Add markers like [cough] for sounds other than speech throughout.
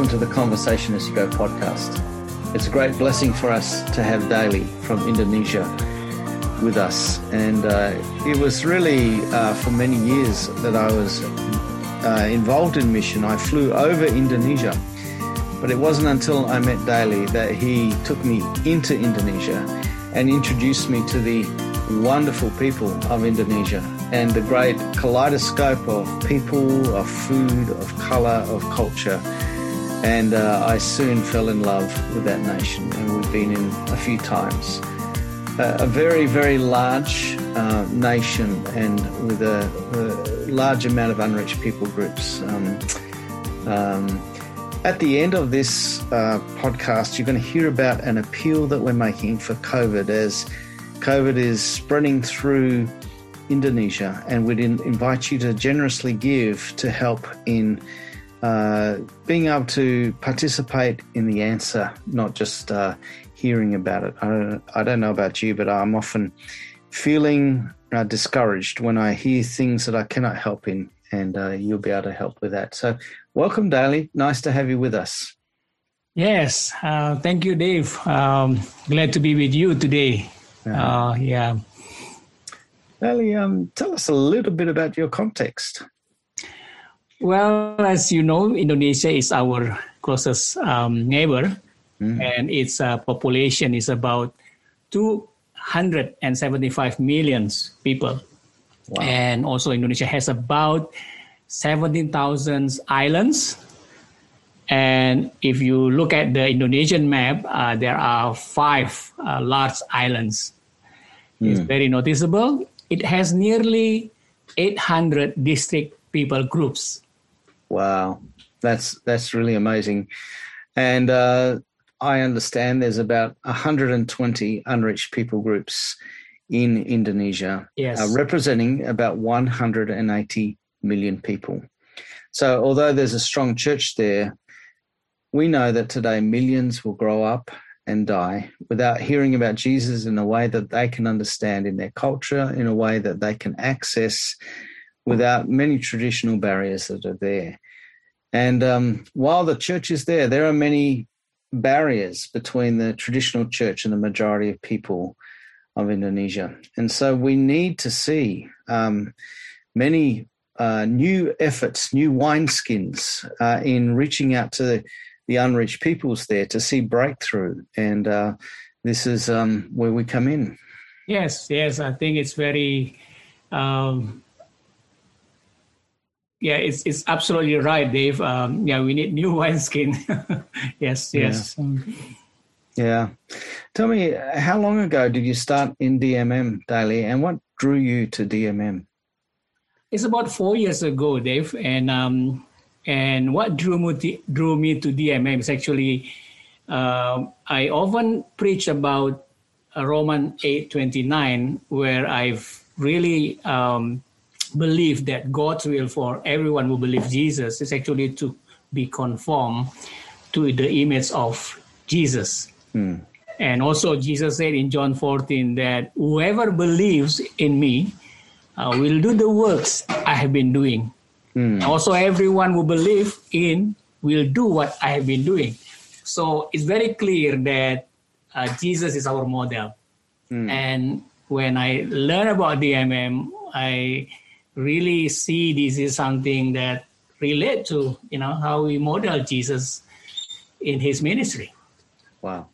welcome to the Conversation as You Go podcast. It's a great blessing for us to have Daly from Indonesia with us. And uh, it was really uh, for many years that I was uh, involved in mission. I flew over Indonesia, but it wasn't until I met Daly that he took me into Indonesia and introduced me to the wonderful people of Indonesia and the great kaleidoscope of people, of food, of color, of culture. And uh, I soon fell in love with that nation, and we've been in a few times. Uh, a very, very large uh, nation and with a, a, large amount of unreached people groups. Um, um, at the end of this uh, podcast, you're going to hear about an appeal that we're making for COVID as COVID is spreading through Indonesia, and we'd in, invite you to generously give to help in uh, being able to participate in the answer, not just uh, hearing about it. I don't, I don't know about you, but I'm often feeling uh, discouraged when I hear things that I cannot help in, and uh, you'll be able to help with that. So, welcome, Daly. Nice to have you with us. Yes, uh, thank you, Dave. Um, glad to be with you today. Uh-huh. yeah. Daly, um, tell us a little bit about your context. Well, as you know, Indonesia is our closest um, neighbor, mm. and its uh, population is about 275 million people. Wow. And also, Indonesia has about 17,000 islands. And if you look at the Indonesian map, uh, there are five uh, large islands. Mm. It's very noticeable it has nearly 800 district people groups. Wow, that's that's really amazing. And uh, I understand there's about 120 unreached people groups in Indonesia, yes. uh, representing about 180 million people. So, although there's a strong church there, we know that today millions will grow up and die without hearing about Jesus in a way that they can understand in their culture, in a way that they can access without many traditional barriers that are there. And um, while the church is there, there are many barriers between the traditional church and the majority of people of Indonesia. And so we need to see um, many uh, new efforts, new wineskins uh, in reaching out to the unreached peoples there to see breakthrough. And uh, this is um, where we come in. Yes, yes, I think it's very. Um, yeah, it's it's absolutely right, Dave. Um, yeah, we need new [laughs] wineskin. yes, [laughs] yes. Yeah. yeah. Tell me, how long ago did you start in DMM, Daly, and what drew you to DMM? It's about four years ago, Dave, and um, and what drew me to, drew me to DMM is actually uh, I often preach about Roman 8:29, where I've really um, believe that God's will for everyone who believes Jesus is actually to be conformed to the image of Jesus. Hmm. And also, Jesus said in John 14 that whoever believes in me uh, will do the works I have been doing Mm. Also, everyone who believes in will do what I have been doing. So it's very clear that uh, Jesus is our model. Mm. And when I learn about DMM, I really see this is something that relate to you know how we model Jesus in his ministry. Wow,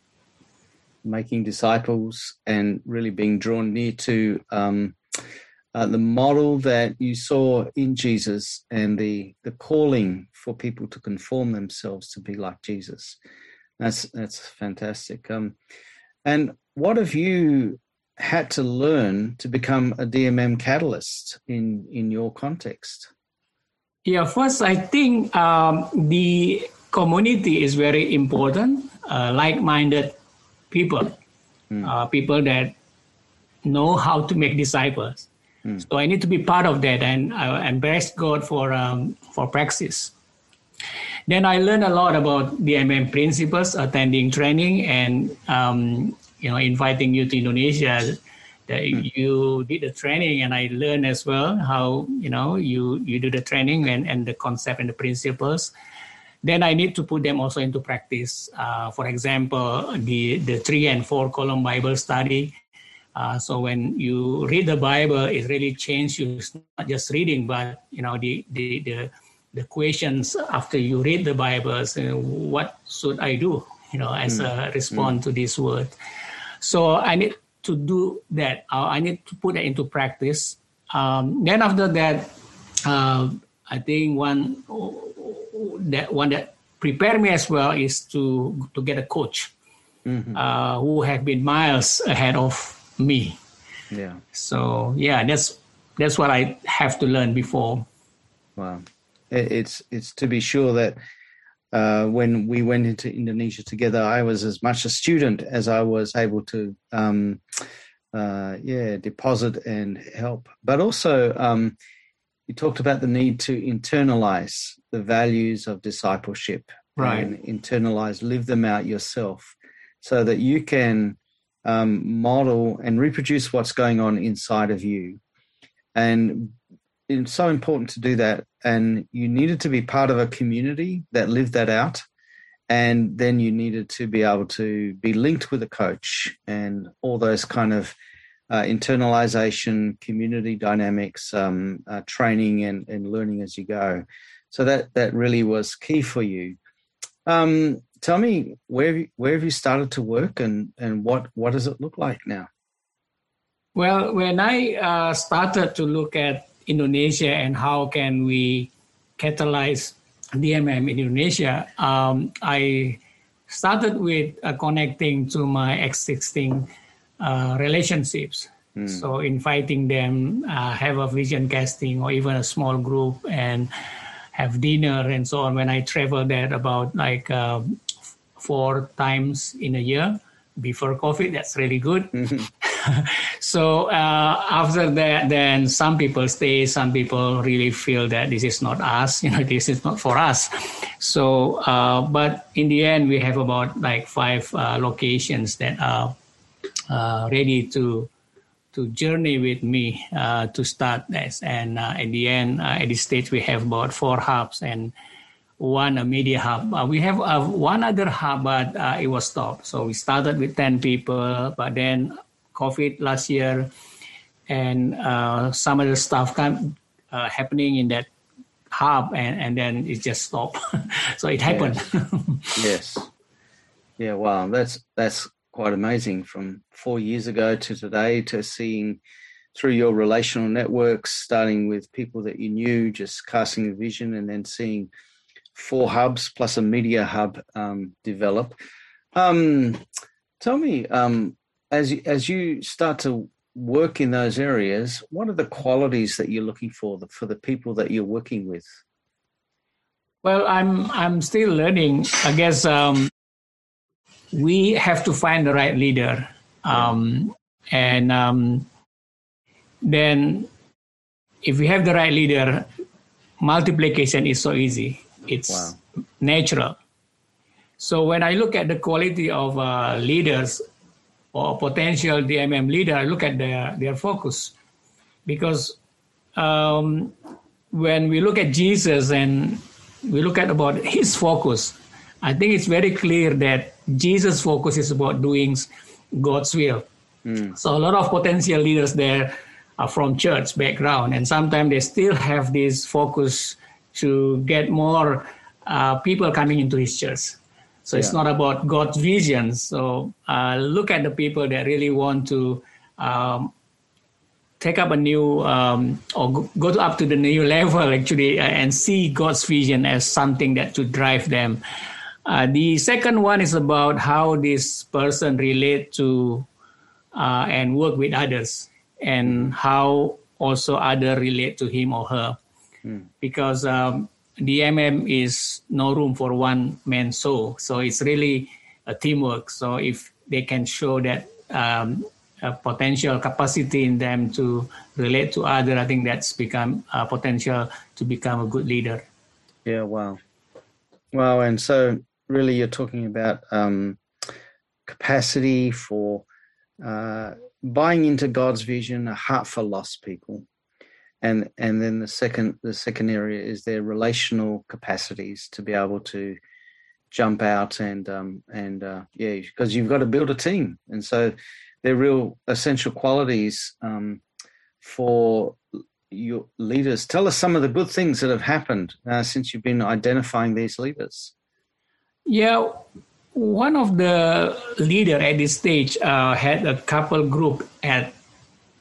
making disciples and really being drawn near to um, uh, the model that you saw in Jesus and the the calling for people to conform themselves to be like Jesus. That's that's fantastic. Um, and what have you had to learn to become a DMM catalyst in in your context? Yeah, first I think um, the community is very important. Uh, like-minded people, mm. uh, people that know how to make disciples Mm. So I need to be part of that, and I embrace God for um, for praxis. Then I learned a lot about DMM principles, attending training, and um, you know inviting you to Indonesia. That mm. you did the training, and I learned as well how you know you you do the training and, and the concept and the principles. then I need to put them also into practice. Uh, for example, the, the three and four column Bible study. Uh, so when you read the Bible, it really changes you. It's not just reading, but you know the the the, the questions after you read the Bible. So what should I do? You know, as mm. a response mm. to this word. So I need to do that. Uh, I need to put that into practice. Um, then after that, uh, I think one that one that prepared me as well is to to get a coach mm-hmm. uh, who have been miles ahead of me. Yeah. So yeah, that's that's what I have to learn before. Wow, it's it's to be sure that uh, when we went into Indonesia together, I was as much a student as I was able to, um, uh, yeah, deposit and help. But also, um, you talked about the need to internalize the values of discipleship right. and internalize, live them out yourself so that you can um, model and reproduce what's going on inside of you. And it's so important to do that. And you needed to be part of a community that lived that out. And then you needed to be able to be linked with a coach and all those kind of uh, internalization, community dynamics, um, uh, training, and, and learning as you go. So that that really was key for you. Um, tell me where have you, where have you started to work and and what what does it look like now? Well, when I uh, started to look at Indonesia and how can we catalyze DMM in Indonesia, um, I started with uh, connecting to my existing uh, relationships. Mm. So inviting them, uh, have a vision casting or even a small group and have dinner and so on. When I travel that about like uh, four times in a year before COVID, that's really good. Mm-hmm. [laughs] so uh, after that, then some people stay, some people really feel that this is not us, [laughs] you know, this is not for us. So, uh, but in the end, we have about like five uh, locations that are uh, ready to to journey with me uh, to start this. And uh, at the end, uh, at this stage, we have about four hubs and one a media hub. Uh, we have uh, one other hub, but it was stopped. So we started with 10 people, but then COVID last year and some other stuff come, happening in that hub and, and then it just stopped. [laughs] so it happened. yes. [laughs] yes. Yeah, wow, that's that's quite amazing from four years ago to today to seeing through your relational networks, starting with people that you knew, just casting a vision, and then seeing four hubs plus a media hub um, develop. Um, tell me, um, as as you start to work in those areas, what are the qualities that you're looking for for the people that you're working with? Well, I'm I'm still learning. I guess um, we have to find the right leader. Um, and um, then if we have the right leader, multiplication is so easy. It's wow. natural. So when I look at the quality of uh, leaders or potential DMM leader, look at their, their focus. Because um, when we look at Jesus and we look at about his focus, I think it's very clear that Jesus' focus is about doing God's will. Mm. So a lot of potential leaders there are from church background, and sometimes they still have this focus to get more uh, people coming into his church. So yeah. it's not about God's vision. So uh, look at the people that really want to um, take up a new um, or go to up to the new [laughs] level actually uh, and see God's vision as something that to drive them. Uh, the second one is about how this person relate to uh, and work with others, and how also other relate to him or her, hmm. because um, DMM is no room for one man show. So it's really a teamwork. So if they can show that um, potential capacity in them to relate to other, I think that's become a potential to become a good leader. Yeah. Wow. Wow. And so really you're talking about um, capacity for uh, buying into God's vision, a heart for lost people, and and then the second the second area is their relational capacities to be able to jump out and um, and uh, yeah because you've got to build a team. And so they're real essential qualities um, for your leaders. Tell us some of the good things that have happened uh, since you've been identifying these leaders. Yeah one of the leader at this stage uh, had a couple group at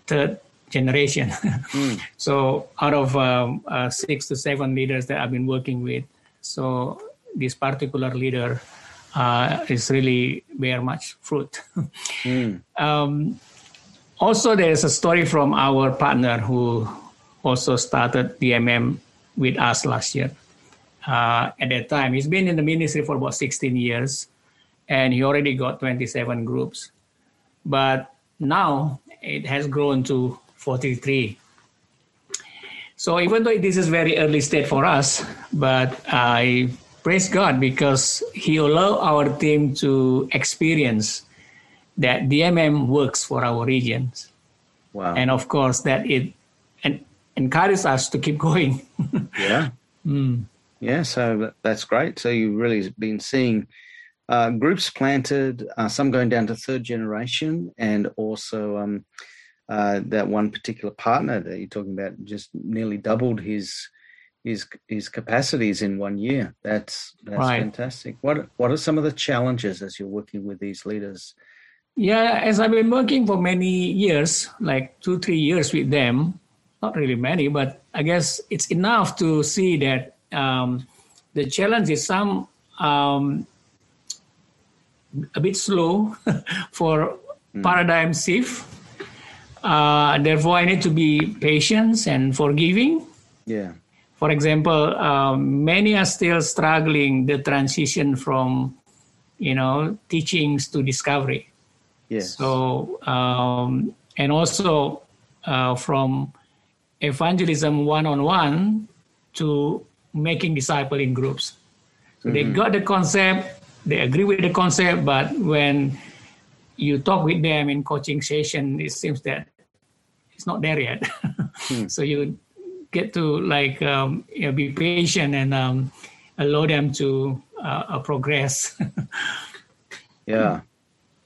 third generation. mm. [laughs] So out of um, uh, six to seven leaders that I've been working with, so this particular leader uh, is really bear much fruit. mm. [laughs] um, also, there is a story from our partner who also started DMM with us last year. Uh, at that time, he's been in the ministry for about 16 years, and he already got 27 groups. But now it has grown to 43. So even though this is very early state for us, but I praise God because He allowed our team to experience that DMM works for our regions. Wow. And of course that it and encourages us to keep [laughs] going. yeah. Mm. Yeah, so that's great. So you've really been seeing uh, groups planted, uh, some going down to third generation, and also um, uh, that one particular partner that you're talking about just nearly doubled his his his capacities in one year. That's that's right. fantastic. What what are some of the challenges as you're working with these leaders? Yeah, as I've been working for many years, like two three years with them, not really many, but I guess it's enough to see that um, the challenge is some um, a bit slow [laughs] for mm. paradigm shift uh, therefore, I need to be patient and forgiving. Yeah. For example, um, many are still struggling the transition from, you know, teachings to discovery. Yes. So, um, and also uh, from evangelism one-on-one to making disciple in groups. So mm-hmm. they got the concept, they agree with the concept, but when you talk with them in coaching session, it seems that it's not there yet. [laughs] hmm. So you get to like um, you know, be patient and um, allow them to uh, uh, progress. [laughs] yeah,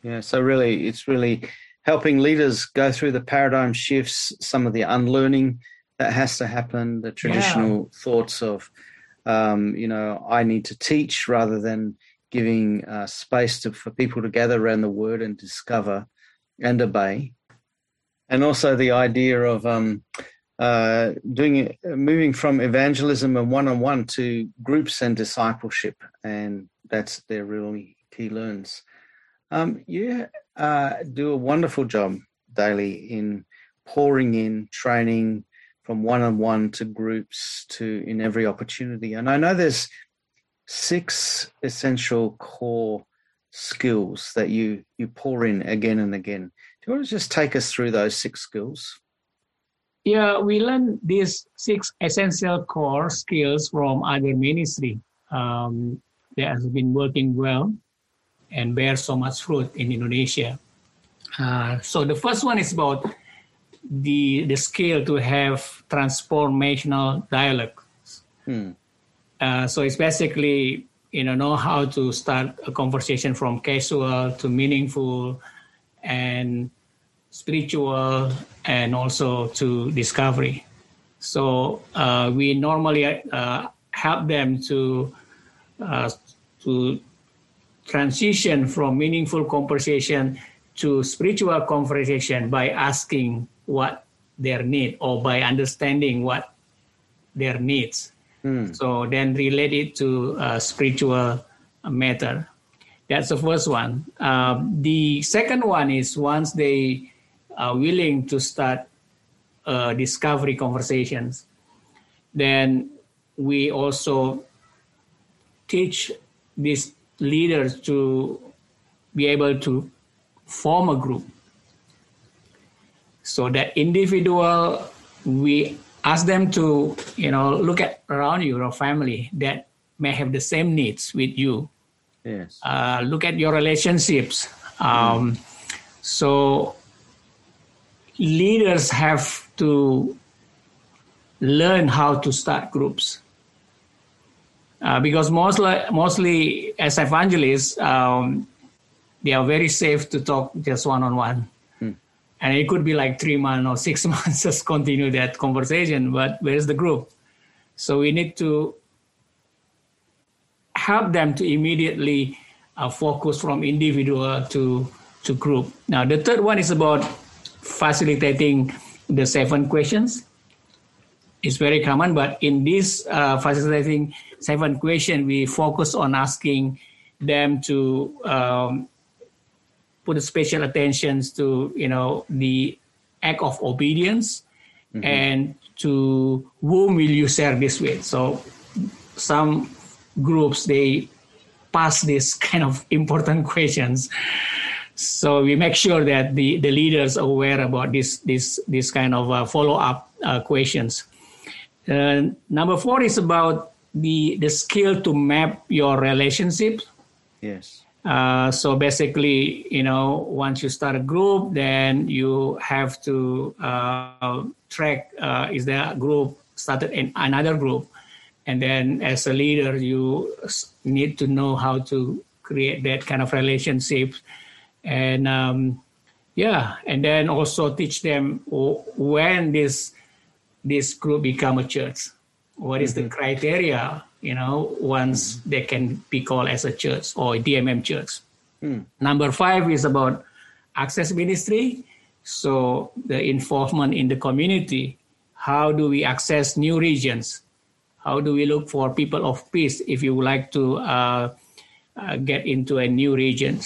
yeah. So really, it's really helping leaders go through the paradigm shifts, some of the unlearning that has to happen, the traditional yeah. thoughts of, um, you know, I need to teach rather than giving uh, space to, for people to gather around the word and discover and obey and also the idea of um, uh, doing moving from evangelism and one-on-one to groups and discipleship, and that's their really key learns. Um, you uh, do a wonderful job daily in pouring in training from one-on-one to groups to in every opportunity, and I know there's six essential core skills that you you pour in again and again. Do you want to just take us through those six skills? Yeah, we learn these six essential core skills from other ministry um, that has been working well and bear so much fruit in Indonesia. Uh, so the first one is about the the skill to have transformational dialogue. Hmm. Uh, so it's basically you know know how to start a conversation from casual to meaningful and spiritual and also to discovery. So uh, we normally uh, help them to uh, to transition from meaningful conversation to spiritual conversation by asking what their need or by understanding what their needs. Mm. So then relate it to spiritual matter. That's the first one. Uh, the second one is once they are willing to start uh, discovery conversations, then we also teach these leaders to be able to form a group. So that individual, we ask them to, you know, look at around you, your family that may have the same needs with you Yes. Uh, look at your relationships. Um, mm. So leaders have to learn how to start groups. Uh, because mostly, mostly as evangelists, um, they are very safe to talk just one on one. And it could be like three months or [laughs] six months, just continue that conversation. But where's the group? So we need to help them to immediately uh, focus from individual to, to group. Now, the third one is about facilitating the seven questions. It's very common, but in this uh, facilitating seven question, we focus on asking them to um, put special attentions to you know the act of obedience mm-hmm. and to whom will you share this with. So some groups they pass this [laughs] kind of important questions. So we make sure that the, the leaders are aware about this this this kind of uh, follow-up uh, questions. Uh, number four is about the the skill to map your relationships. Yes. Uh, so basically you know once you start a group then you have to uh, track uh, is there a group started in another group and then as a leader you need to know how to create that kind of relationship and um, yeah and then also teach them when this this group become a church what is mm-hmm. the criteria you know once mm-hmm. they can be called as a church or a dmm church mm. number five is about access ministry so the involvement in the community how do we access new regions how do we look for people of peace if you would like to uh, uh, get into a new region?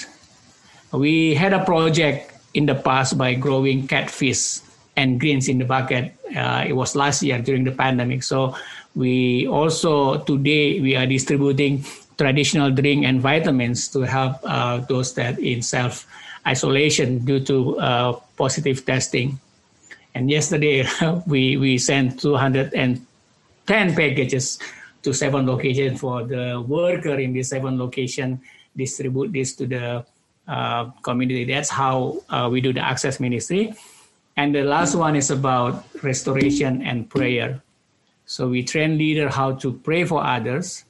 We had a project in the past by growing catfish and greens in the bucket. Uh, it was last year during the pandemic. So we also today we are distributing traditional drink and vitamins to help uh, those that in self isolation due to uh, positive testing. And yesterday [laughs] we we sent 200 and 10 packages to seven locations for the worker in these seven location distribute this to the uh, community. That's how uh, we do the access ministry. And the last one is about restoration and prayer. So we train leader how to pray for others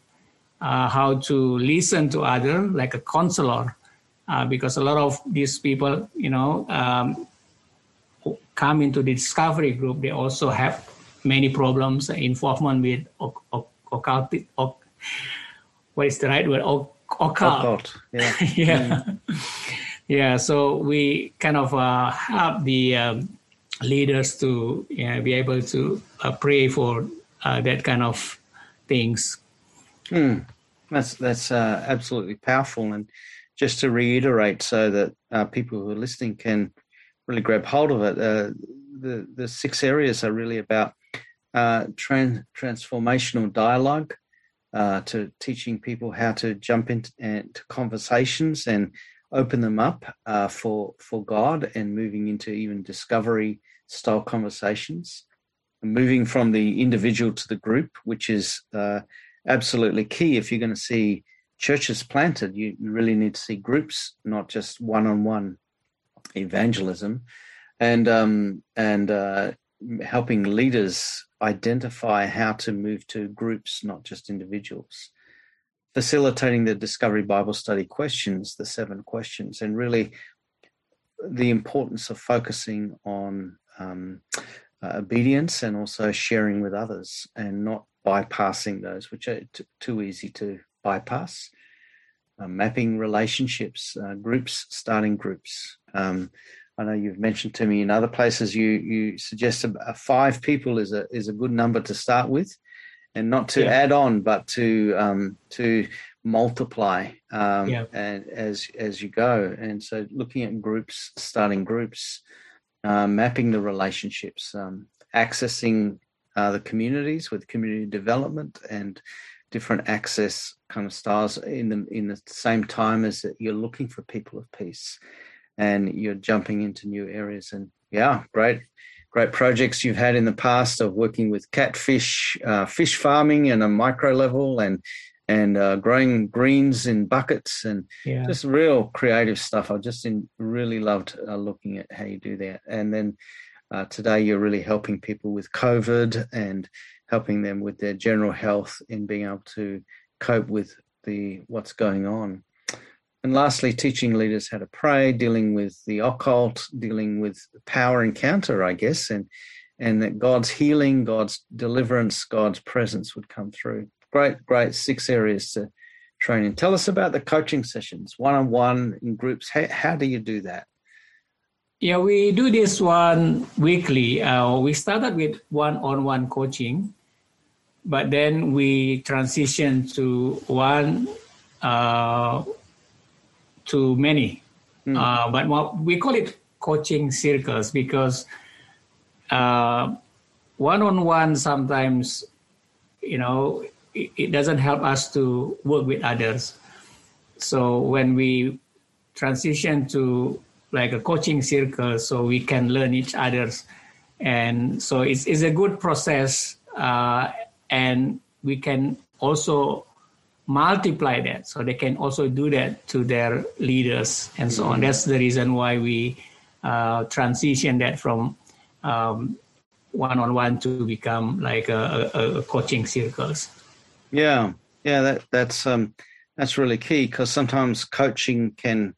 uh, how to listen to other like a counselor uh, because a lot of these people you know um, come into the discovery group they also have many problems, involvement with occult, what is the right word? Occult. occult. Yeah. [laughs] yeah. Mm. yeah. So we kind of uh, help the um, leaders to yeah, be able to uh, pray for uh, that kind of things. Mm. That's that's uh, absolutely powerful, and just to reiterate, so that uh, people who are listening can really grab hold of it. Uh, the the six areas are really about uh, trans- transformational dialogue uh, to teaching people how to jump into, into conversations and open them up uh, for for God and moving into even discovery style conversations, moving from the individual to the group, which is uh, absolutely key if you're going to see churches planted. You, you really need to see groups, not just one on one evangelism, and um, and uh, helping leaders identify how to move to groups, not just individuals. Facilitating the Discovery Bible Study questions, the seven questions, and really the importance of focusing on um, uh, obedience and also sharing with others and not bypassing those, which are t- too easy to bypass. Uh, mapping relationships, uh, groups, starting groups. Um, I know you've mentioned to me in other places you you suggest a, a five people is a is a good number to start with, and not to yeah. add on, but to um, to multiply um, yeah. and as as you go. And so, looking at groups, starting groups, uh, mapping the relationships, um, accessing uh, the communities with community development and different access kind of styles in the in the same time as that you're looking for people of peace and you're jumping into new areas. And yeah, great, great projects you've had in the past of working with catfish, uh, fish farming and a micro level, and and uh, growing greens in buckets, and yeah. just real creative stuff. I just in, really loved uh, looking at how you do that, and then. uh, today you're really helping people with COVID and helping them with their general health in being able to cope with the what's going on. And lastly, teaching leaders how to pray, dealing with the occult, dealing with power encounter, I guess, and and that God's healing, God's deliverance, God's presence would come through. Great, great six areas to train in. Tell us about the coaching sessions, one on one in groups. How, how do you do that? Yeah, we do this one weekly. Uh, we started with one on one coaching, but then we transitioned to one uh, to many. Mm. Uh, but what we call it coaching circles because one on one sometimes, you know, it, it doesn't help us to work with others. So when we transition to like a coaching circle, so we can learn each other's, and so it's, it's a good process, uh, and we can also multiply that, so they can also do that to their leaders and so on. That's the reason why we uh, transition that from um, one-on-one to become like a, a, a coaching circles. Yeah, yeah, that that's um, that's really key because sometimes coaching can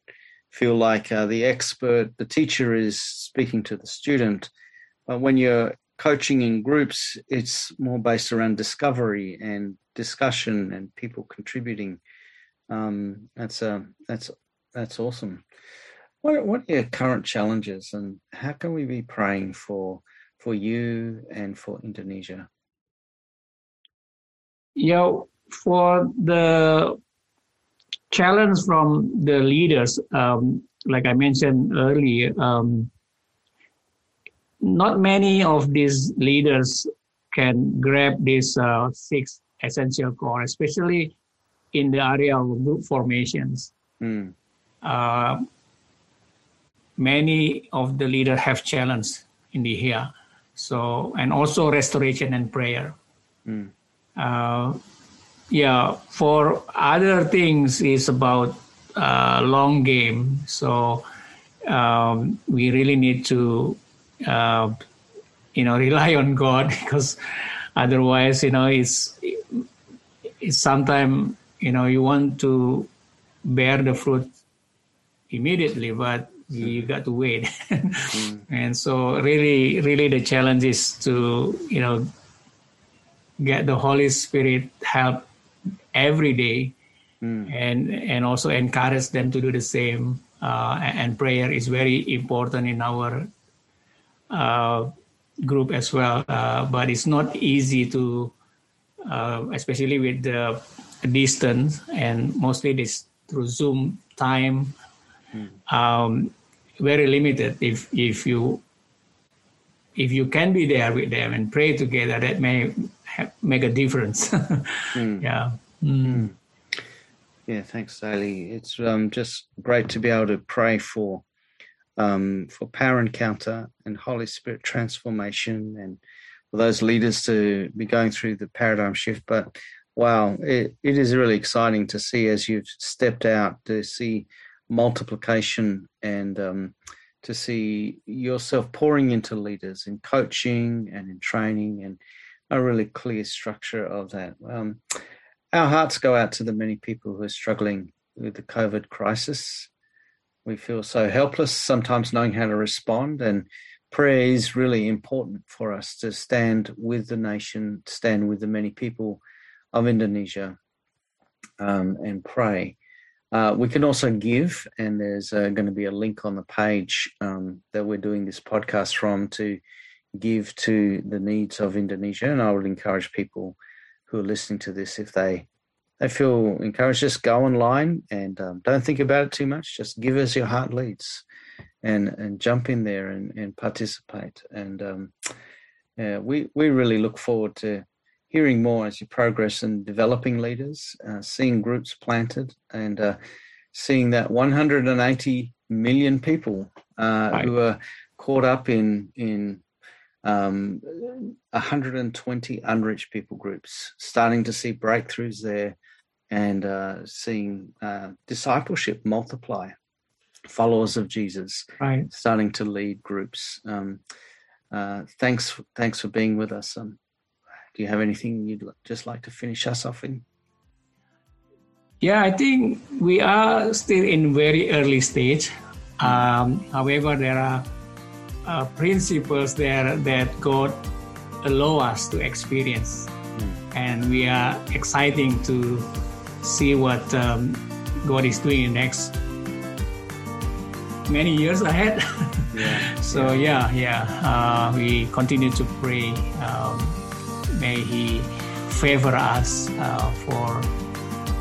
feel like uh, the expert, the teacher is speaking to the student, but when you're coaching in groups, it's more based around discovery and discussion and people contributing. Um, that's uh, that's that's awesome. What what are your current challenges, and how can we be praying for for you and for Indonesia? Yeah, for the challenge from the leaders, um, like I mentioned earlier, um, not many of these leaders can grab these uh, six essential core, especially in the area of group formations. Mm. Uh, many of the leaders have challenge in the here. So, and also restoration and prayer. Mm. Uh, yeah, for other things, it's about uh, long game. So, um, we really need to, uh, you know, [laughs] rely on God because otherwise, you know, it's, it's sometimes, you know, you want to bear the fruit immediately, but you got to wait mm. [laughs] and so really really the challenge is to you know get the holy spirit help every day mm. and and also encourage them to do the same uh, and prayer is very important in our group as well uh, but it's not easy to uh, especially with the distance and mostly this through zoom time mm. um, very limited. If if you if you can be there with them and pray together, that may have, make a difference. [laughs] mm. Yeah. Mm. Yeah. Thanks, Sally. It's um, just great to be able to pray for um, for power encounter and Holy Spirit transformation, and for those leaders to be going through the paradigm shift. But wow, it, it is really exciting to see as you've stepped out to see multiplication and um, to see yourself pouring into leaders in coaching and in training and a really clear structure of that. Um, our hearts go out to the many people who are struggling with the COVID crisis. We feel so helpless, sometimes knowing how to respond, and prayer is really important for us to stand with the nation, stand with the many people of Indonesia, um, and pray. Uh, we can also give, and there's uh, going to be a link on the page um, that we're doing this podcast from to give to the needs of Indonesia. And I would encourage people who are listening to this, if they they feel encouraged, just go online and um, don't think about it too much. Just give as your heart leads, and and jump in there and, and participate. And um, yeah, we we really look forward to hearing more as you progress in developing leaders, uh, seeing groups planted, and uh, seeing that 180 million people uh, right. who are caught up in in um, 120 unreached people groups, starting to see breakthroughs there, and uh, seeing uh, discipleship multiply. Followers of Jesus, right. starting to lead groups. Um, uh, thanks, thanks for being with us. Um, do you have anything you'd just like to finish us off in? Yeah, I think we are still in very early stage. Um, however, there are uh, principles there that God allow us to experience, mm. and we are exciting to see what um, God is doing in the next many years ahead. [laughs] Yeah. so yeah, yeah, uh, we continue to pray. Um, may He favor us uh, for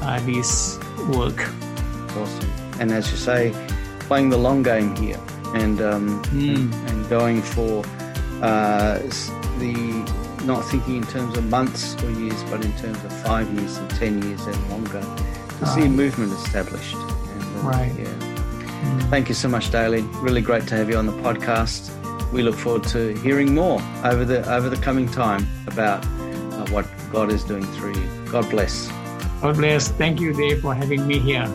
uh, this work. Awesome. And as you say, playing the long game here and um, mm. and, and, going for uh, the not thinking in terms of months or years, but in terms of five years and ten years and longer to see a movement established. And, uh, right. Yeah. Mm. Thank you so much, Daly. Really great to have you on the podcast. We look forward to hearing more over the over the coming time about uh, what God is doing through you. God bless. God bless. Thank you, Dave, for having me here.